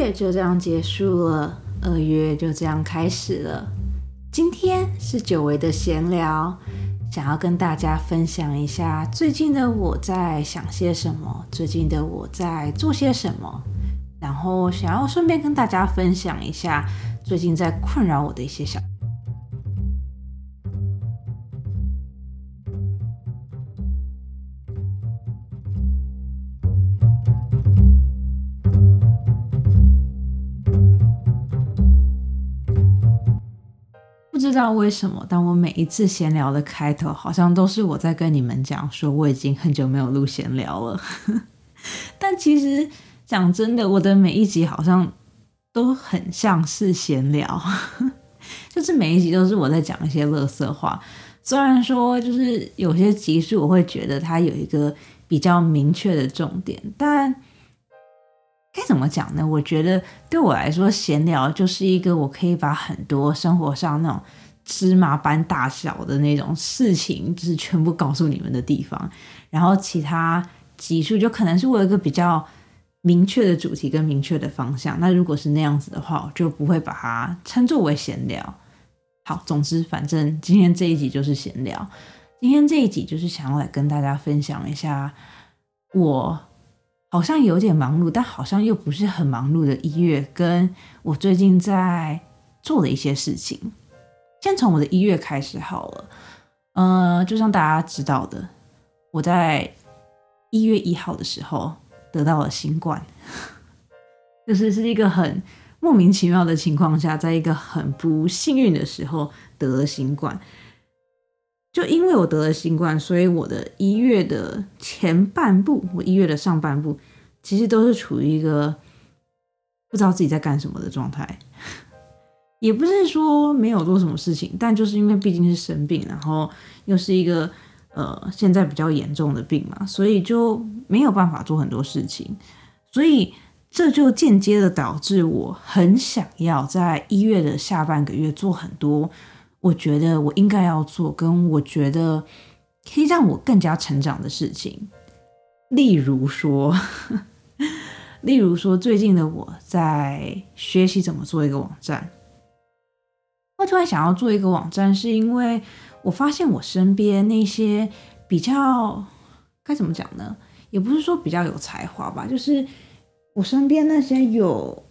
月就这样结束了，二月就这样开始了。今天是久违的闲聊，想要跟大家分享一下最近的我在想些什么，最近的我在做些什么，然后想要顺便跟大家分享一下最近在困扰我的一些小。不知道为什么，当我每一次闲聊的开头，好像都是我在跟你们讲说我已经很久没有录闲聊了。但其实讲真的，我的每一集好像都很像是闲聊，就是每一集都是我在讲一些乐色话。虽然说就是有些集数我会觉得它有一个比较明确的重点，但该怎么讲呢？我觉得对我来说，闲聊就是一个我可以把很多生活上那种芝麻般大小的那种事情，就是全部告诉你们的地方。然后其他集数就可能是我有一个比较明确的主题跟明确的方向。那如果是那样子的话，我就不会把它称作为闲聊。好，总之反正今天这一集就是闲聊。今天这一集就是想要来跟大家分享一下我。好像有点忙碌，但好像又不是很忙碌的一月，跟我最近在做的一些事情。先从我的一月开始好了，呃，就像大家知道的，我在一月一号的时候得到了新冠，就是是一个很莫名其妙的情况下，在一个很不幸运的时候得了新冠。就因为我得了新冠，所以我的一月的前半部，我一月的上半部，其实都是处于一个不知道自己在干什么的状态。也不是说没有做什么事情，但就是因为毕竟是生病，然后又是一个呃现在比较严重的病嘛，所以就没有办法做很多事情。所以这就间接的导致我很想要在一月的下半个月做很多。我觉得我应该要做，跟我觉得可以让我更加成长的事情，例如说，例如说，最近的我在学习怎么做一个网站。我突然想要做一个网站，是因为我发现我身边那些比较该怎么讲呢？也不是说比较有才华吧，就是我身边那些有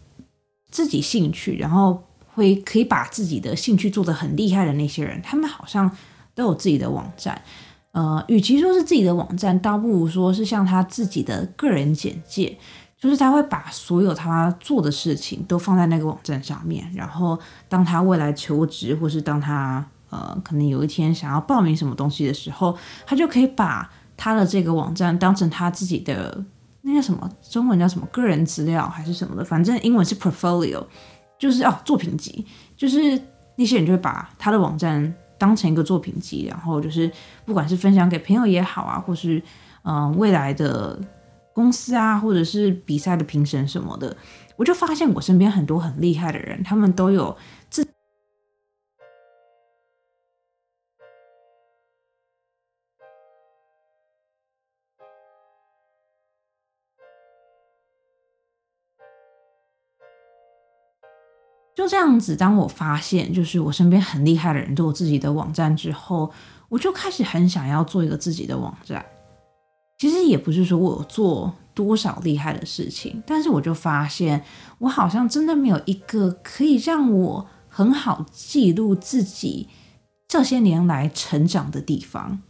自己兴趣，然后。会可以把自己的兴趣做得很厉害的那些人，他们好像都有自己的网站。呃，与其说是自己的网站，倒不如说是像他自己的个人简介，就是他会把所有他做的事情都放在那个网站上面。然后，当他未来求职，或是当他呃可能有一天想要报名什么东西的时候，他就可以把他的这个网站当成他自己的那个什么中文叫什么个人资料还是什么的，反正英文是 portfolio。就是哦，作品集，就是那些人就会把他的网站当成一个作品集，然后就是不管是分享给朋友也好啊，或是嗯未来的公司啊，或者是比赛的评审什么的，我就发现我身边很多很厉害的人，他们都有自。就这样子，当我发现就是我身边很厉害的人都有自己的网站之后，我就开始很想要做一个自己的网站。其实也不是说我有做多少厉害的事情，但是我就发现我好像真的没有一个可以让我很好记录自己这些年来成长的地方。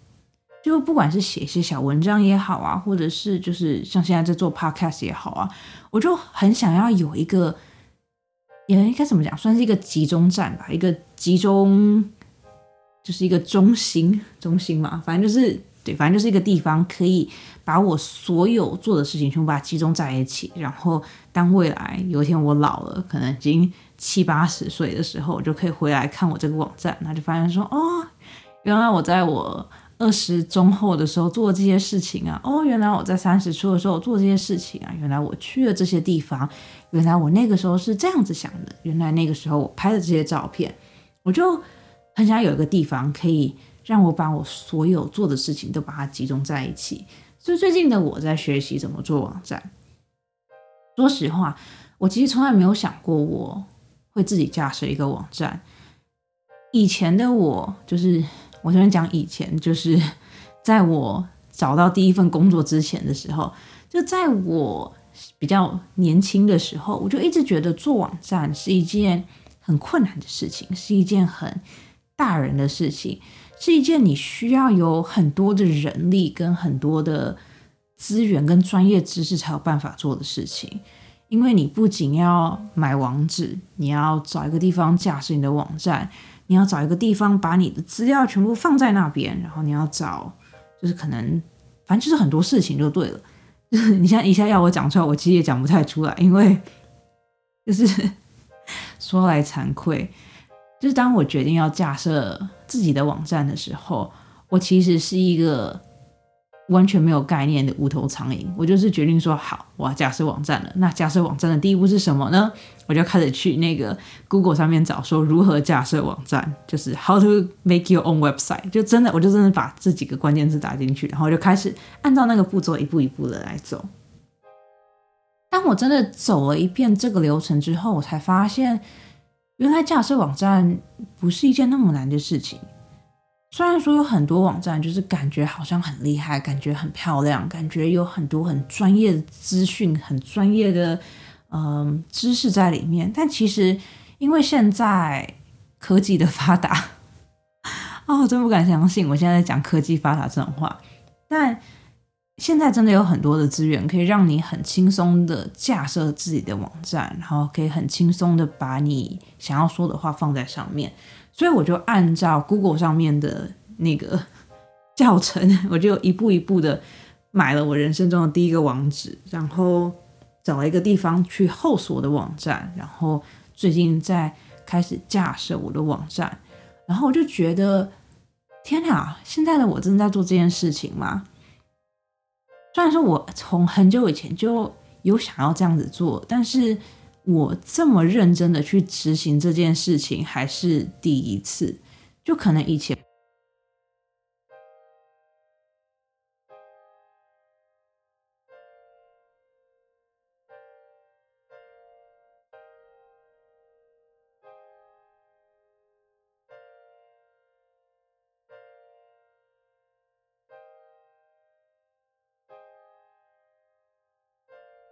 就不管是写一些小文章也好啊，或者是就是像现在在做 podcast 也好啊，我就很想要有一个。也应该怎么讲，算是一个集中站吧，一个集中，就是一个中心，中心嘛，反正就是对，反正就是一个地方，可以把我所有做的事情全部把它集中在一起。然后，当未来有一天我老了，可能已经七八十岁的时候，我就可以回来看我这个网站，那就发现说，哦，原来我在我。二十中后的时候做这些事情啊，哦，原来我在三十初的时候做这些事情啊，原来我去了这些地方，原来我那个时候是这样子想的，原来那个时候我拍的这些照片，我就很想有一个地方可以让我把我所有做的事情都把它集中在一起。所以最近的我在学习怎么做网站。说实话，我其实从来没有想过我会自己架设一个网站。以前的我，就是我这边讲以前，就是 在我找到第一份工作之前的时候，就在我比较年轻的时候，我就一直觉得做网站是一件很困难的事情，是一件很大人的事情，是一件你需要有很多的人力跟很多的资源跟专业知识才有办法做的事情。因为你不仅要买网址，你要找一个地方架设你的网站。你要找一个地方把你的资料全部放在那边，然后你要找，就是可能，反正就是很多事情就对了。就是你现在一下要我讲出来，我其实也讲不太出来，因为就是说来惭愧，就是当我决定要架设自己的网站的时候，我其实是一个。完全没有概念的无头苍蝇，我就是决定说好，我要架设网站了。那架设网站的第一步是什么呢？我就开始去那个 Google 上面找，说如何架设网站，就是 How to make your own website。就真的，我就真的把这几个关键字打进去，然后就开始按照那个步骤一步一步的来走。当我真的走了一遍这个流程之后，我才发现，原来架设网站不是一件那么难的事情。虽然说有很多网站，就是感觉好像很厉害，感觉很漂亮，感觉有很多很专业的资讯、很专业的嗯知识在里面，但其实因为现在科技的发达，哦，我真不敢相信我现在在讲科技发达这种话。但现在真的有很多的资源，可以让你很轻松的架设自己的网站，然后可以很轻松的把你想要说的话放在上面。所以我就按照 Google 上面的那个教程，我就一步一步的买了我人生中的第一个网址，然后找了一个地方去后锁的网站，然后最近在开始架设我的网站，然后我就觉得天哪，现在的我正在做这件事情吗？虽然说我从很久以前就有想要这样子做，但是。我这么认真的去执行这件事情还是第一次，就可能以前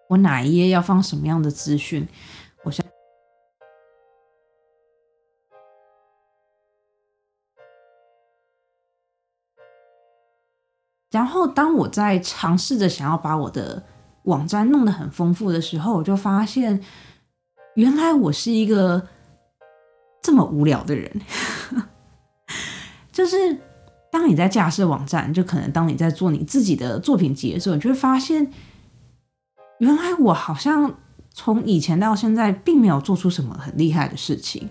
我哪一页要放什么样的资讯？我想，然后当我在尝试着想要把我的网站弄得很丰富的时候，我就发现，原来我是一个这么无聊的人。就是当你在架设网站，就可能当你在做你自己的作品集的时候，你就会发现。原来我好像从以前到现在，并没有做出什么很厉害的事情。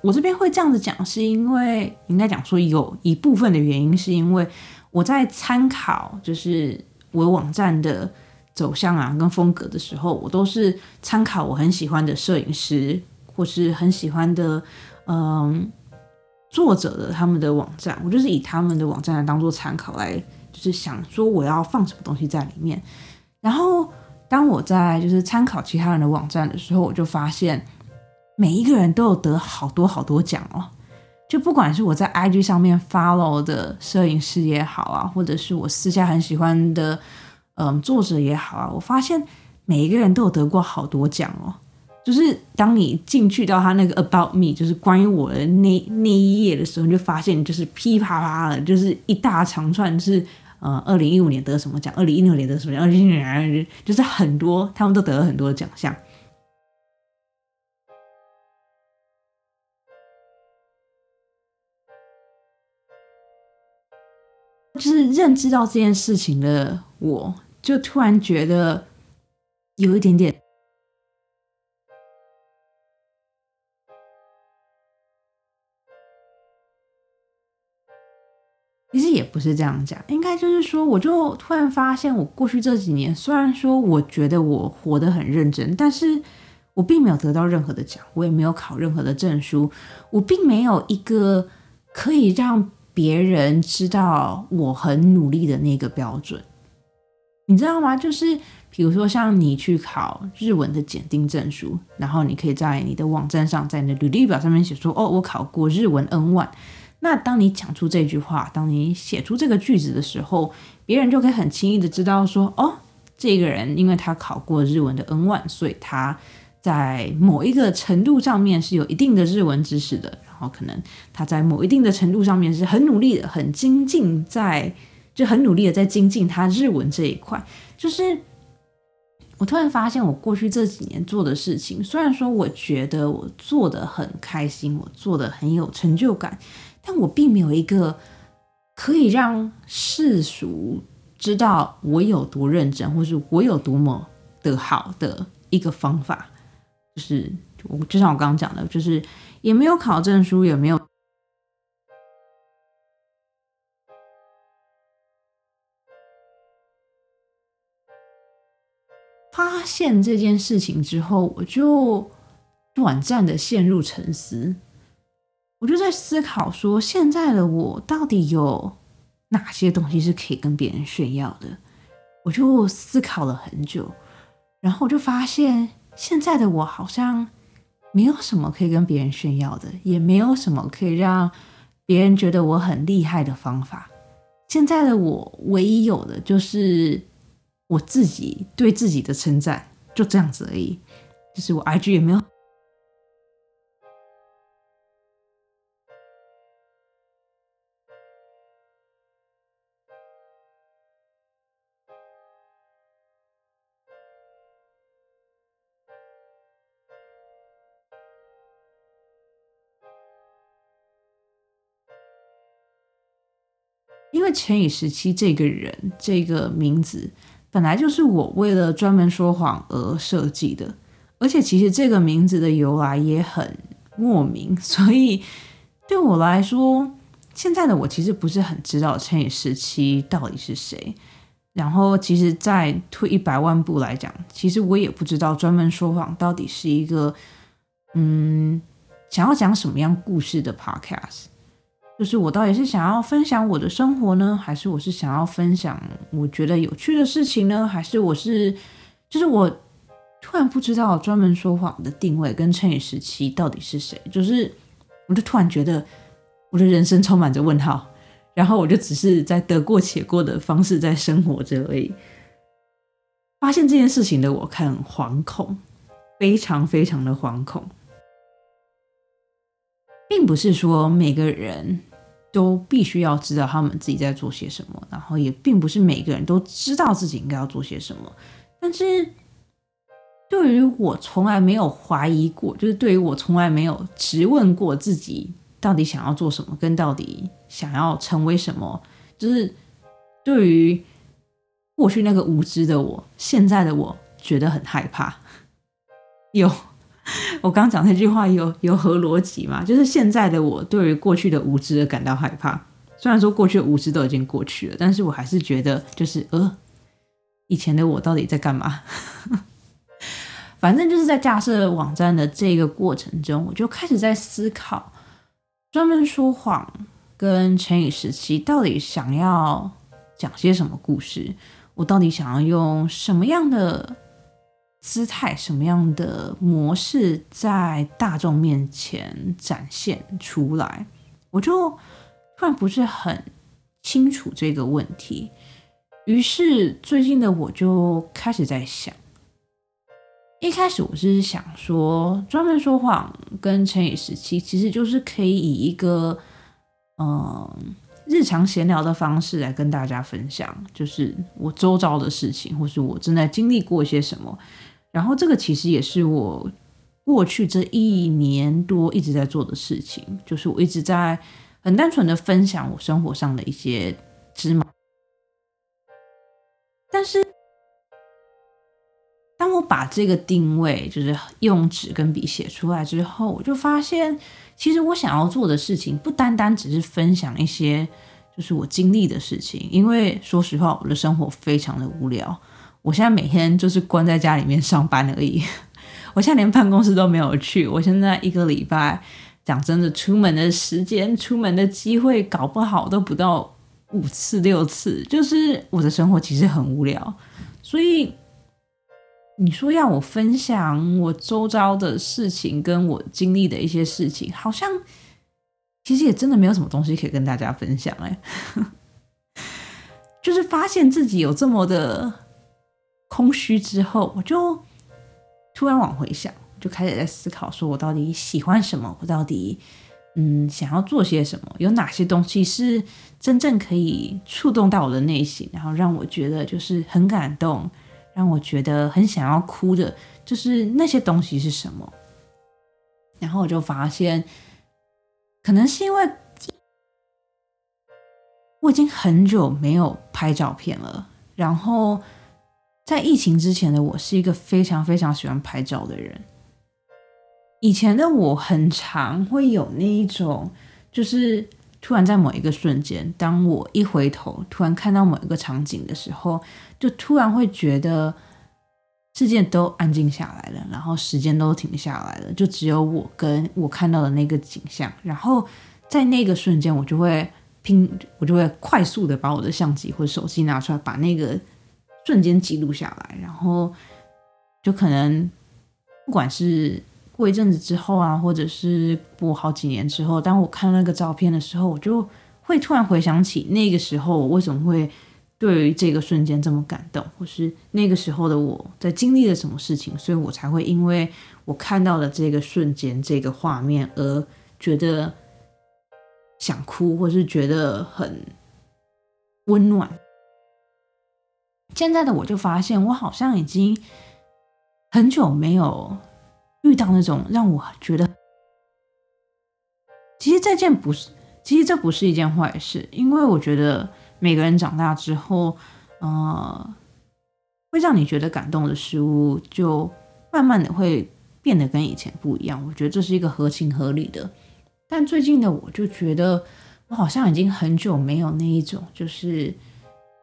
我这边会这样子讲，是因为应该讲说有一部分的原因，是因为我在参考就是我网站的走向啊跟风格的时候，我都是参考我很喜欢的摄影师或是很喜欢的嗯作者的他们的网站，我就是以他们的网站来当做参考来，就是想说我要放什么东西在里面，然后。当我在就是参考其他人的网站的时候，我就发现每一个人都有得好多好多奖哦。就不管是我在 IG 上面 follow 的摄影师也好啊，或者是我私下很喜欢的嗯作者也好啊，我发现每一个人都有得过好多奖哦。就是当你进去到他那个 About Me，就是关于我的那那一页的时候，你就发现就是噼啪啪的，就是一大长串是。呃，二零一五年得什么奖？二零一六年得什么奖？二零一六年就是很多，他们都得了很多奖项。就是认知到这件事情的，我就突然觉得有一点点。其实也不是这样讲，应该就是说，我就突然发现，我过去这几年，虽然说我觉得我活得很认真，但是我并没有得到任何的奖，我也没有考任何的证书，我并没有一个可以让别人知道我很努力的那个标准。你知道吗？就是比如说像你去考日文的检定证书，然后你可以在你的网站上，在你的履历表上面写说：“哦，我考过日文 N one。”那当你讲出这句话，当你写出这个句子的时候，别人就可以很轻易的知道说：“哦，这个人因为他考过日文的 N one，所以他在某一个程度上面是有一定的日文知识的。然后可能他在某一定的程度上面是很努力的，很精进在。”就很努力的在精进他日文这一块，就是我突然发现，我过去这几年做的事情，虽然说我觉得我做的很开心，我做的很有成就感，但我并没有一个可以让世俗知道我有多认真，或是我有多么的好的一个方法。就是我就像我刚刚讲的，就是也没有考证书，也没有。发现这件事情之后，我就短暂的陷入沉思。我就在思考说，现在的我到底有哪些东西是可以跟别人炫耀的？我就思考了很久，然后我就发现，现在的我好像没有什么可以跟别人炫耀的，也没有什么可以让别人觉得我很厉害的方法。现在的我唯一有的就是。我自己对自己的称赞就这样子而已，就是我 IG 也没有，陈以时期这个人这个名字。本来就是我为了专门说谎而设计的，而且其实这个名字的由来也很莫名，所以对我来说，现在的我其实不是很知道乘以十七到底是谁。然后，其实再退一百万步来讲，其实我也不知道专门说谎到底是一个嗯想要讲什么样故事的 podcast。就是我到底是想要分享我的生活呢，还是我是想要分享我觉得有趣的事情呢？还是我是，就是我突然不知道专门说谎的定位跟乘以十七到底是谁？就是我就突然觉得我的人生充满着问号，然后我就只是在得过且过的方式在生活着而已。发现这件事情的我，很惶恐，非常非常的惶恐，并不是说每个人。都必须要知道他们自己在做些什么，然后也并不是每个人都知道自己应该要做些什么。但是，对于我从来没有怀疑过，就是对于我从来没有质问过自己到底想要做什么，跟到底想要成为什么，就是对于过去那个无知的我，现在的我觉得很害怕。有。我刚讲那句话有有何逻辑吗？就是现在的我对于过去的无知而感到害怕。虽然说过去的无知都已经过去了，但是我还是觉得，就是呃，以前的我到底在干嘛？反正就是在架设网站的这个过程中，我就开始在思考，专门说谎跟成语时期到底想要讲些什么故事？我到底想要用什么样的？姿态什么样的模式在大众面前展现出来，我就突然不是很清楚这个问题。于是最近的我就开始在想，一开始我是想说，专门说谎跟成语时期，其实就是可以以一个嗯日常闲聊的方式来跟大家分享，就是我周遭的事情，或是我正在经历过一些什么。然后这个其实也是我过去这一年多一直在做的事情，就是我一直在很单纯的分享我生活上的一些芝麻。但是当我把这个定位就是用纸跟笔写出来之后，我就发现，其实我想要做的事情不单单只是分享一些就是我经历的事情，因为说实话，我的生活非常的无聊。我现在每天就是关在家里面上班而已，我现在连办公室都没有去。我现在一个礼拜，讲真的，出门的时间、出门的机会，搞不好都不到五次六次。就是我的生活其实很无聊，所以你说要我分享我周遭的事情，跟我经历的一些事情，好像其实也真的没有什么东西可以跟大家分享哎。就是发现自己有这么的空虚之后，我就突然往回想，就开始在思考，说我到底喜欢什么？我到底嗯想要做些什么？有哪些东西是真正可以触动到我的内心，然后让我觉得就是很感动，让我觉得很想要哭的，就是那些东西是什么？然后我就发现，可能是因为。我已经很久没有拍照片了。然后，在疫情之前的我是一个非常非常喜欢拍照的人。以前的我很常会有那一种，就是突然在某一个瞬间，当我一回头，突然看到某一个场景的时候，就突然会觉得世界都安静下来了，然后时间都停下来了，就只有我跟我看到的那个景象。然后在那个瞬间，我就会。拼，我就会快速的把我的相机或手机拿出来，把那个瞬间记录下来，然后就可能不管是过一阵子之后啊，或者是过好几年之后，当我看那个照片的时候，我就会突然回想起那个时候我为什么会对于这个瞬间这么感动，或是那个时候的我在经历了什么事情，所以我才会因为我看到了这个瞬间、这个画面而觉得。想哭，或是觉得很温暖。现在的我就发现，我好像已经很久没有遇到那种让我觉得，其实这件不是，其实这不是一件坏事，因为我觉得每个人长大之后，呃，会让你觉得感动的事物，就慢慢的会变得跟以前不一样。我觉得这是一个合情合理的。但最近的我就觉得，我好像已经很久没有那一种，就是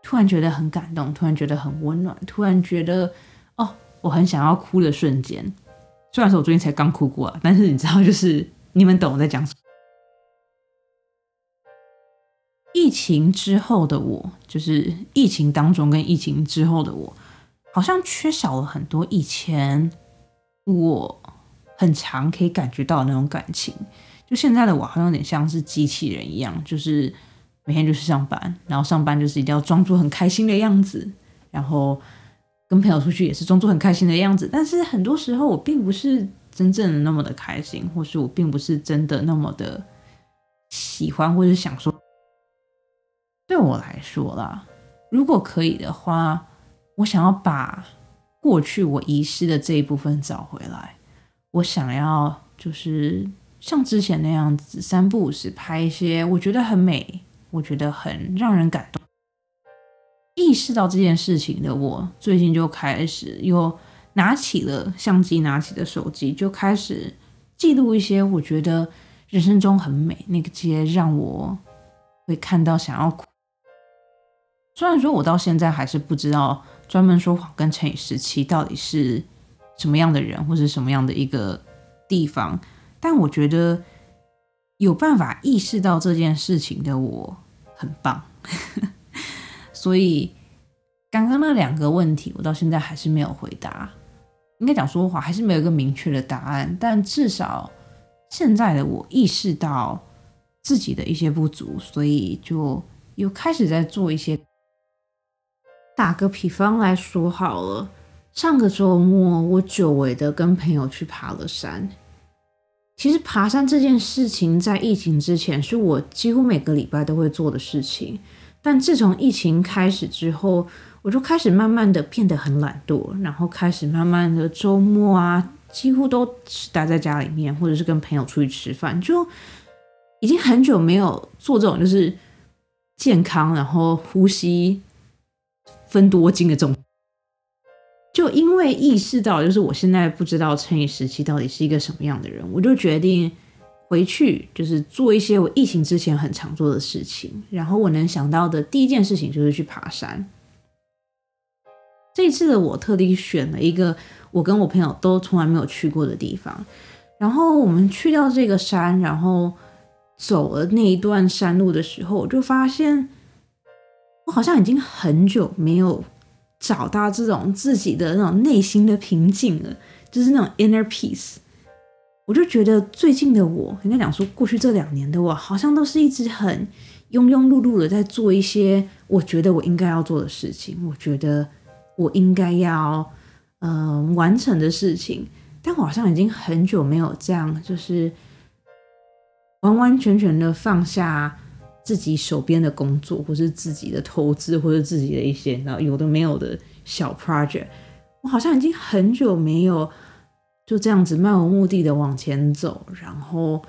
突然觉得很感动，突然觉得很温暖，突然觉得哦，我很想要哭的瞬间。虽然说我最近才刚哭过啊，但是你知道，就是你们懂我在讲什么。疫情之后的我，就是疫情当中跟疫情之后的我，好像缺少了很多以前我很常可以感觉到的那种感情。就现在的我好像有点像是机器人一样，就是每天就是上班，然后上班就是一定要装作很开心的样子，然后跟朋友出去也是装作很开心的样子。但是很多时候我并不是真正的那么的开心，或是我并不是真的那么的喜欢或者想说。对我来说啦，如果可以的话，我想要把过去我遗失的这一部分找回来。我想要就是。像之前那样子三不五时拍一些，我觉得很美，我觉得很让人感动。意识到这件事情的我，最近就开始又拿起了相机，拿起了手机，就开始记录一些我觉得人生中很美那个些让我会看到想要。虽然说我到现在还是不知道专门说谎跟乘以十七到底是什么样的人，或是什么样的一个地方。但我觉得有办法意识到这件事情的我很棒，所以刚刚那两个问题我到现在还是没有回答，应该讲说话还是没有一个明确的答案。但至少现在的我意识到自己的一些不足，所以就又开始在做一些。打个比方来说好了，上个周末我久违的跟朋友去爬了山。其实爬山这件事情，在疫情之前是我几乎每个礼拜都会做的事情。但自从疫情开始之后，我就开始慢慢的变得很懒惰，然后开始慢慢的周末啊，几乎都待在家里面，或者是跟朋友出去吃饭，就已经很久没有做这种就是健康，然后呼吸分多金的这种。就因为意识到，就是我现在不知道乘以十七到底是一个什么样的人，我就决定回去，就是做一些我疫情之前很常做的事情。然后我能想到的第一件事情就是去爬山。这一次的我特地选了一个我跟我朋友都从来没有去过的地方，然后我们去到这个山，然后走了那一段山路的时候，我就发现我好像已经很久没有。找到这种自己的那种内心的平静了，就是那种 inner peace。我就觉得最近的我，应该讲说过去这两年的我，好像都是一直很庸庸碌碌的在做一些我觉得我应该要做的事情，我觉得我应该要嗯完成的事情，但我好像已经很久没有这样，就是完完全全的放下自己手边的工作，或是自己的投资，或者自己的一些然后有的没有的小 project，我好像已经很久没有。就这样子漫无目的的往前走，然后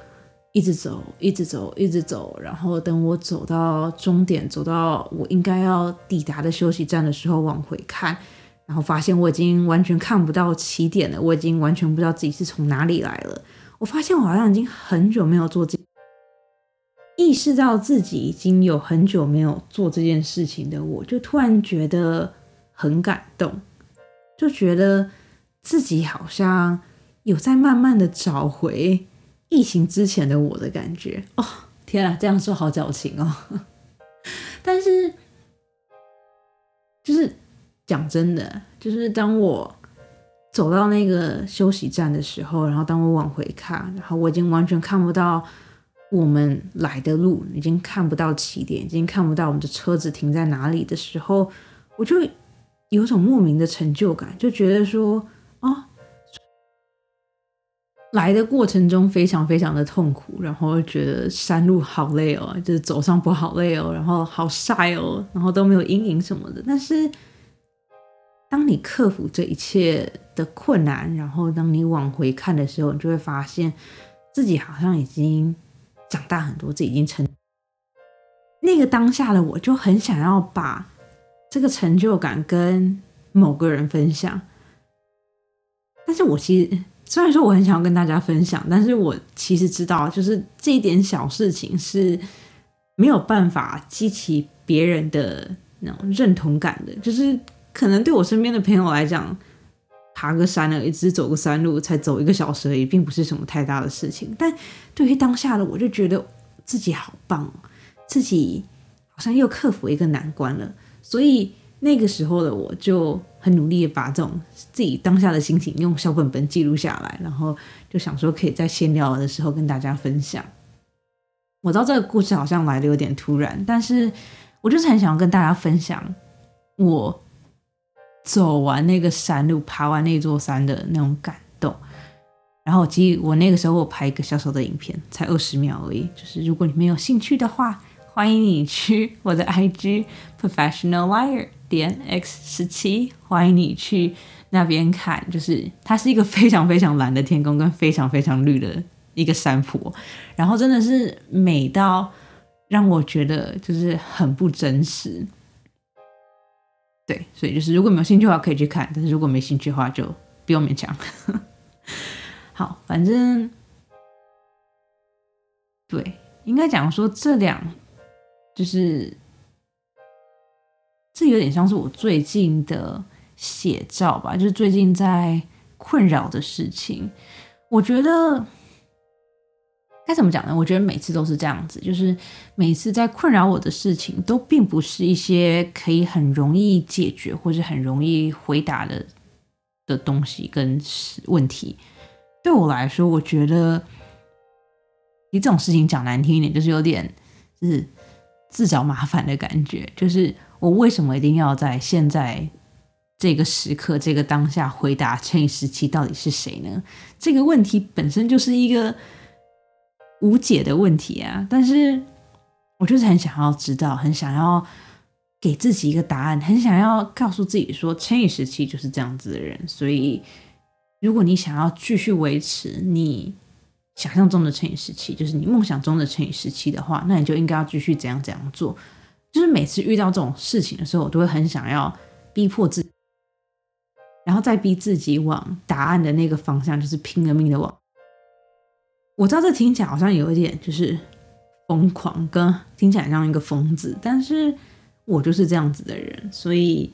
一直走，一直走，一直走，然后等我走到终点，走到我应该要抵达的休息站的时候，往回看，然后发现我已经完全看不到起点了，我已经完全不知道自己是从哪里来了。我发现我好像已经很久没有做这，意识到自己已经有很久没有做这件事情的，我就突然觉得很感动，就觉得。自己好像有在慢慢的找回疫情之前的我的感觉哦，天啊，这样说好矫情哦。但是，就是讲真的，就是当我走到那个休息站的时候，然后当我往回看，然后我已经完全看不到我们来的路，已经看不到起点，已经看不到我们的车子停在哪里的时候，我就有种莫名的成就感，就觉得说。啊，来的过程中非常非常的痛苦，然后觉得山路好累哦，就是走上坡好累哦，然后好晒哦，然后都没有阴影什么的。但是，当你克服这一切的困难，然后当你往回看的时候，你就会发现自己好像已经长大很多，自己已经成。那个当下的我就很想要把这个成就感跟某个人分享。但是我其实虽然说我很想要跟大家分享，但是我其实知道，就是这一点小事情是没有办法激起别人的那种认同感的。就是可能对我身边的朋友来讲，爬个山而已，只是走个山路，才走一个小时而已，并不是什么太大的事情。但对于当下的我，就觉得自己好棒，自己好像又克服一个难关了。所以那个时候的我就。很努力的把这种自己当下的心情用小本本记录下来，然后就想说可以在闲聊的时候跟大家分享。我知道这个故事好像来的有点突然，但是我就是很想要跟大家分享我走完那个山路、爬完那座山的那种感动。然后其实我那个时候我拍一个小小的影片，才二十秒而已。就是如果你们有兴趣的话，欢迎你去我的 IG Professional Liar。点 x 十七，欢迎你去那边看，就是它是一个非常非常蓝的天空跟非常非常绿的一个山坡，然后真的是美到让我觉得就是很不真实。对，所以就是如果没有兴趣的话可以去看，但是如果没兴趣的话就不用勉强。好，反正对，应该讲说这两就是。这有点像是我最近的写照吧，就是最近在困扰的事情。我觉得该怎么讲呢？我觉得每次都是这样子，就是每次在困扰我的事情，都并不是一些可以很容易解决或者很容易回答的的东西跟问题。对我来说，我觉得你这种事情讲难听一点，就是有点就是自找麻烦的感觉，就是。我为什么一定要在现在这个时刻、这个当下回答乘以十七到底是谁呢？这个问题本身就是一个无解的问题啊！但是我就是很想要知道，很想要给自己一个答案，很想要告诉自己说，乘以十七就是这样子的人。所以，如果你想要继续维持你想象中的乘以十七，就是你梦想中的乘以十七的话，那你就应该要继续怎样怎样做。就是每次遇到这种事情的时候，我都会很想要逼迫自，然后再逼自己往答案的那个方向，就是拼了命的往。我知道这听起来好像有一点就是疯狂，跟听起来像一个疯子，但是我就是这样子的人，所以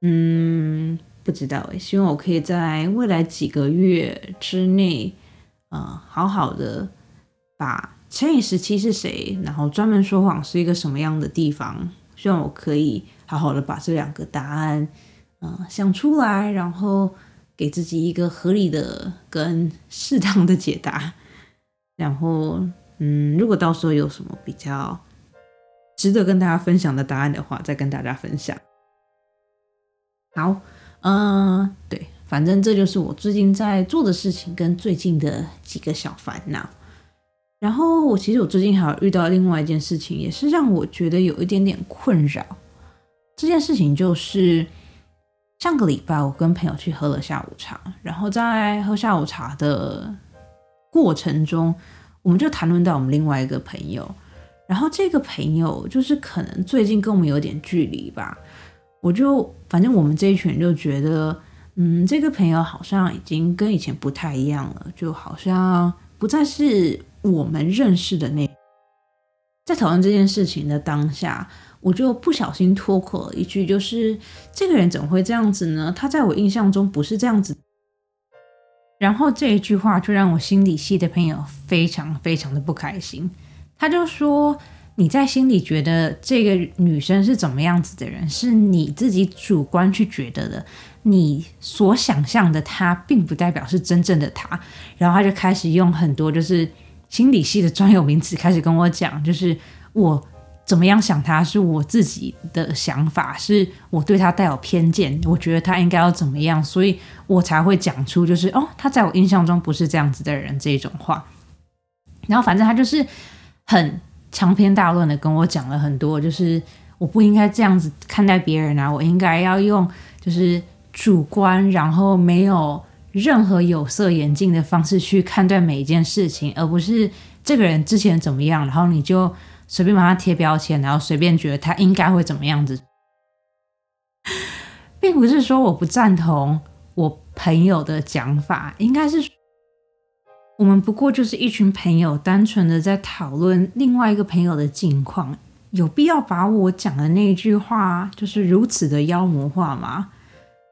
嗯，不知道诶，希望我可以在未来几个月之内，呃，好好的把。乘以时期是谁？然后专门说谎是一个什么样的地方？希望我可以好好的把这两个答案，嗯想出来，然后给自己一个合理的跟适当的解答。然后，嗯，如果到时候有什么比较值得跟大家分享的答案的话，再跟大家分享。好，嗯，对，反正这就是我最近在做的事情跟最近的几个小烦恼。然后我其实我最近还有遇到另外一件事情，也是让我觉得有一点点困扰。这件事情就是上个礼拜我跟朋友去喝了下午茶，然后在喝下午茶的过程中，我们就谈论到我们另外一个朋友，然后这个朋友就是可能最近跟我们有点距离吧。我就反正我们这一群人就觉得，嗯，这个朋友好像已经跟以前不太一样了，就好像不再是。我们认识的那，在讨论这件事情的当下，我就不小心脱口了一句，就是这个人怎么会这样子呢？他在我印象中不是这样子。然后这一句话就让我心理系的朋友非常非常的不开心。他就说：“你在心里觉得这个女生是怎么样子的人，是你自己主观去觉得的。你所想象的她，并不代表是真正的她。”然后他就开始用很多就是。心理系的专有名词开始跟我讲，就是我怎么样想他是我自己的想法，是我对他带有偏见，我觉得他应该要怎么样，所以我才会讲出就是哦，他在我印象中不是这样子的人这种话。然后反正他就是很长篇大论的跟我讲了很多，就是我不应该这样子看待别人啊，我应该要用就是主观，然后没有。任何有色眼镜的方式去看待每一件事情，而不是这个人之前怎么样，然后你就随便帮他贴标签，然后随便觉得他应该会怎么样子，并不是说我不赞同我朋友的讲法，应该是我们不过就是一群朋友，单纯的在讨论另外一个朋友的近况，有必要把我讲的那一句话就是如此的妖魔化吗？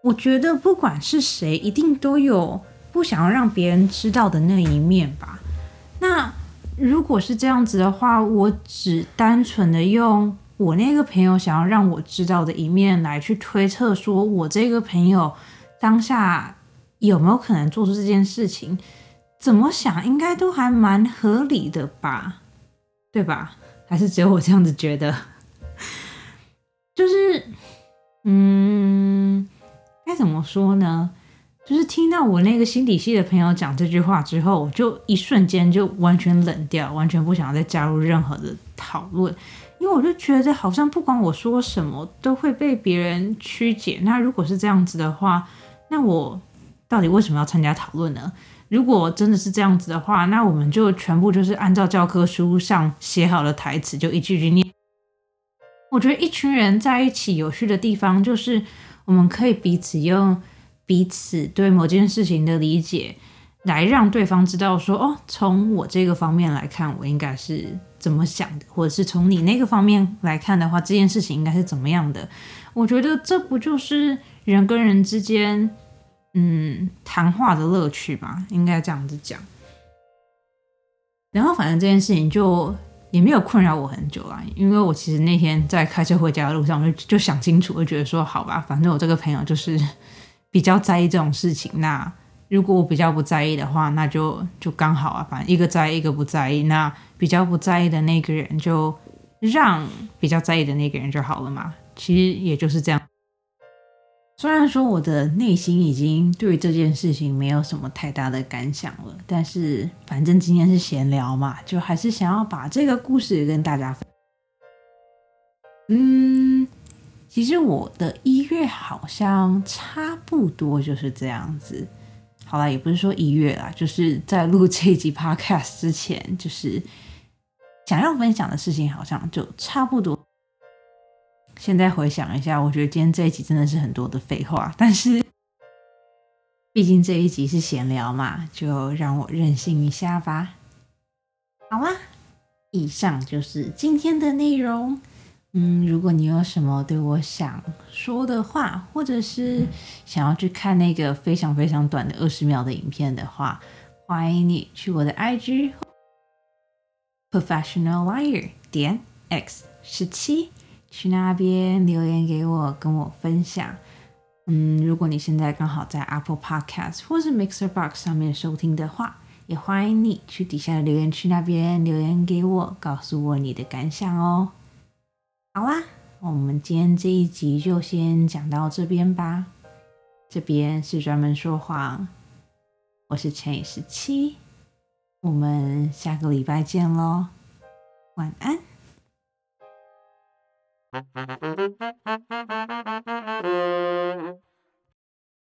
我觉得不管是谁，一定都有不想要让别人知道的那一面吧。那如果是这样子的话，我只单纯的用我那个朋友想要让我知道的一面来去推测，说我这个朋友当下有没有可能做出这件事情，怎么想应该都还蛮合理的吧？对吧？还是只有我这样子觉得？就是，嗯。该怎么说呢？就是听到我那个心理系的朋友讲这句话之后，我就一瞬间就完全冷掉，完全不想再加入任何的讨论，因为我就觉得好像不管我说什么都会被别人曲解。那如果是这样子的话，那我到底为什么要参加讨论呢？如果真的是这样子的话，那我们就全部就是按照教科书上写好的台词，就一句句念。我觉得一群人在一起有趣的地方就是。我们可以彼此用彼此对某件事情的理解，来让对方知道说，哦，从我这个方面来看，我应该是怎么想的，或者是从你那个方面来看的话，这件事情应该是怎么样的？我觉得这不就是人跟人之间，嗯，谈话的乐趣吧？应该这样子讲。然后，反正这件事情就。也没有困扰我很久啦，因为我其实那天在开车回家的路上，我就就想清楚，就觉得说，好吧，反正我这个朋友就是比较在意这种事情。那如果我比较不在意的话，那就就刚好啊，反正一个在意，一个不在意。那比较不在意的那个人，就让比较在意的那个人就好了嘛。其实也就是这样。虽然说我的内心已经对这件事情没有什么太大的感想了，但是反正今天是闲聊嘛，就还是想要把这个故事跟大家分。嗯，其实我的一月好像差不多就是这样子。好了，也不是说一月啦，就是在录这一集 podcast 之前，就是想要分享的事情好像就差不多。现在回想一下，我觉得今天这一集真的是很多的废话，但是毕竟这一集是闲聊嘛，就让我任性一下吧。好啦，以上就是今天的内容。嗯，如果你有什么对我想说的话，或者是想要去看那个非常非常短的二十秒的影片的话，欢迎你去我的 IG professional liar 点 x 十七。去那边留言给我，跟我分享。嗯，如果你现在刚好在 Apple Podcast 或是 Mixer Box 上面收听的话，也欢迎你去底下的留言区那边留言给我，告诉我你的感想哦。好啦，我们今天这一集就先讲到这边吧。这边是专门说谎，我是陈以十七，我们下个礼拜见喽，晚安。